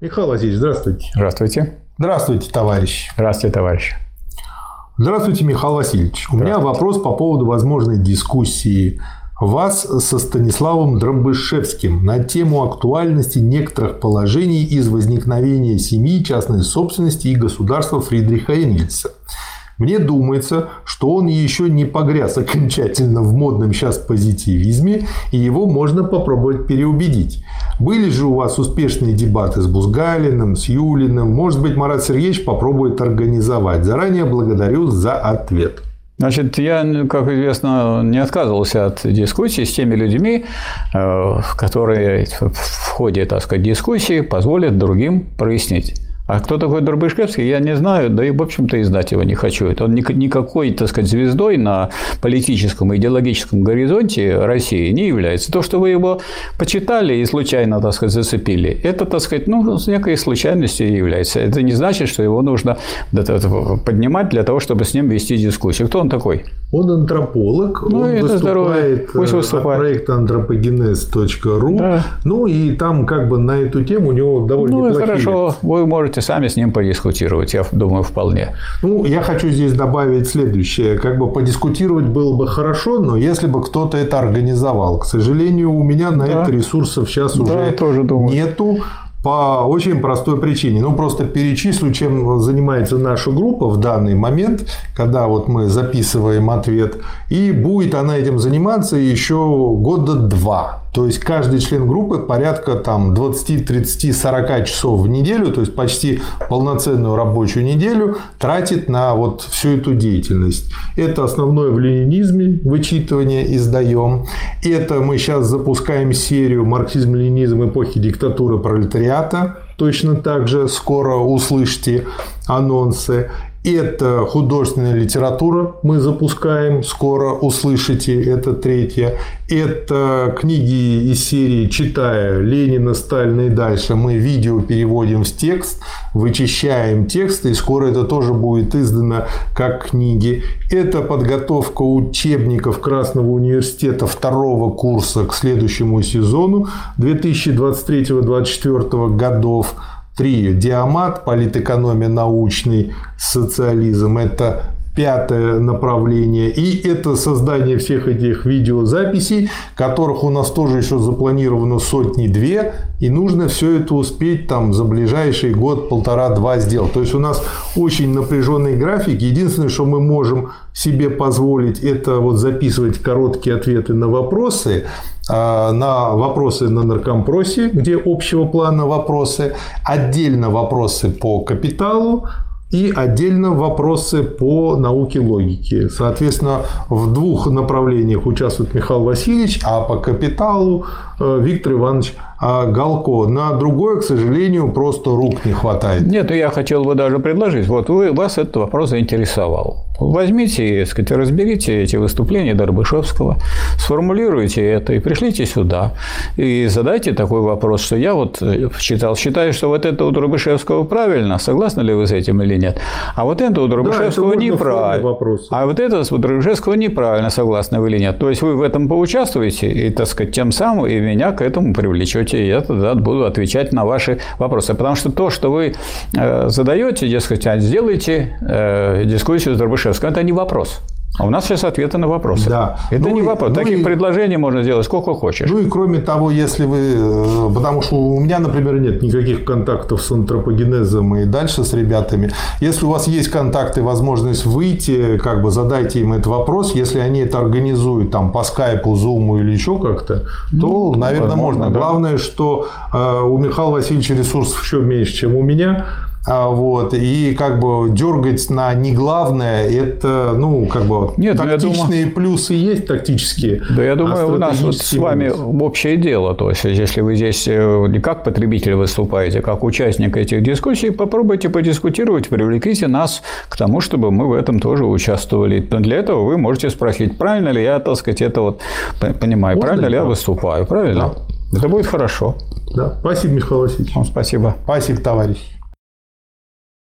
Михаил Васильевич, здравствуйте. Здравствуйте. Здравствуйте, товарищ. Здравствуйте, товарищ. Здравствуйте, Михаил Васильевич. У меня вопрос по поводу возможной дискуссии вас со Станиславом Дробышевским на тему актуальности некоторых положений из возникновения семьи, частной собственности и государства Фридриха Энгельса. Мне думается, что он еще не погряз окончательно в модном сейчас позитивизме, и его можно попробовать переубедить. Были же у вас успешные дебаты с Бузгалиным, с Юлиным. Может быть, Марат Сергеевич попробует организовать. Заранее благодарю за ответ. Значит, я, как известно, не отказывался от дискуссии с теми людьми, э, которые в ходе, так сказать, дискуссии позволят другим прояснить. А кто такой Дробышевский, я не знаю, да и, в общем-то, и знать его не хочу. Это он никакой, так сказать, звездой на политическом и идеологическом горизонте России не является. То, что вы его почитали и случайно, так сказать, зацепили, это, так сказать, ну, с некой случайностью является. Это не значит, что его нужно поднимать для того, чтобы с ним вести дискуссию. Кто он такой? Он антрополог, ну, он это выступает Пусть выступает. от проекта антропогенез.ру. Да. Ну, и там как бы на эту тему у него довольно ну, неплохие... хорошо, вы можете сами с ним подискутировать, я думаю, вполне. Ну, я хочу здесь добавить следующее. Как бы подискутировать было бы хорошо, но если бы кто-то это организовал. К сожалению, у меня на да. это ресурсов сейчас да, уже тоже нету. По очень простой причине. Ну, просто перечислю, чем занимается наша группа в данный момент, когда вот мы записываем ответ. И будет она этим заниматься еще года два. То есть каждый член группы порядка там 20, 30, 40 часов в неделю, то есть почти полноценную рабочую неделю тратит на вот всю эту деятельность. Это основное в ленинизме, вычитывание издаем. Это мы сейчас запускаем серию марксизм-ленинизм эпохи диктатуры пролетариата. Точно так же скоро услышите анонсы. Это художественная литература, мы запускаем, скоро услышите, это третье. Это книги из серии «Читая Ленина, Сталина и дальше». Мы видео переводим в текст, вычищаем тексты, и скоро это тоже будет издано как книги. Это подготовка учебников Красного университета второго курса к следующему сезону 2023-2024 годов. Три. Диамат, политэкономия, научный социализм. Это пятое направление. И это создание всех этих видеозаписей, которых у нас тоже еще запланировано сотни-две. И нужно все это успеть там за ближайший год, полтора-два сделать. То есть, у нас очень напряженный график. Единственное, что мы можем себе позволить, это вот записывать короткие ответы на вопросы. А, на вопросы на наркомпросе, где общего плана вопросы, отдельно вопросы по капиталу, и отдельно вопросы по науке логики. Соответственно, в двух направлениях участвует Михаил Васильевич, а по капиталу э, Виктор Иванович Галко. На другое, к сожалению, просто рук не хватает. Нет, я хотел бы даже предложить. Вот вы, вас этот вопрос заинтересовал. Возьмите, сказать, разберите эти выступления Дорбышевского, сформулируйте это и пришлите сюда. И задайте такой вопрос, что я вот читал, считаю, что вот это у Дорбышевского правильно, согласны ли вы с этим или нет? А вот это у Дорбышевского да, неправильно. А вот это у Дорбышевского неправильно, согласны вы или нет? То есть вы в этом поучаствуете и, так сказать, тем самым и меня к этому привлечете сути, я тогда буду отвечать на ваши вопросы. Потому что то, что вы э, задаете, дескать, а сделайте э, дискуссию с Дробышевским, это не вопрос. А у нас сейчас ответы на вопросы. Да. Это ну, не вопрос. Ну Таких и... предложений можно сделать сколько хочешь. Ну и кроме того, если вы... Э, потому что у меня, например, нет никаких контактов с антропогенезом и дальше с ребятами. Если у вас есть контакты, возможность выйти, как бы задайте им этот вопрос. Если они это организуют там по скайпу, зуму или еще как-то, то, ну, наверное, возможно, можно. Да. Главное, что э, у Михаила Васильевича ресурсов еще меньше, чем у меня. А, вот, и как бы дергать на не главное, это, ну, как бы Нет, тактичные думаю, плюсы есть тактические. Да, я думаю, а у нас вот с вами общее дело. То есть, если вы здесь э, не как потребитель выступаете, а как участник этих дискуссий, попробуйте подискутировать, привлеките нас к тому, чтобы мы в этом тоже участвовали. Но для этого вы можете спросить, правильно ли я, так сказать, это вот понимаю, Можно правильно ли я выступаю, правильно? Да. Это будет хорошо. Да. Спасибо, Михаил Васильевич. Вам спасибо. Спасибо, товарищ.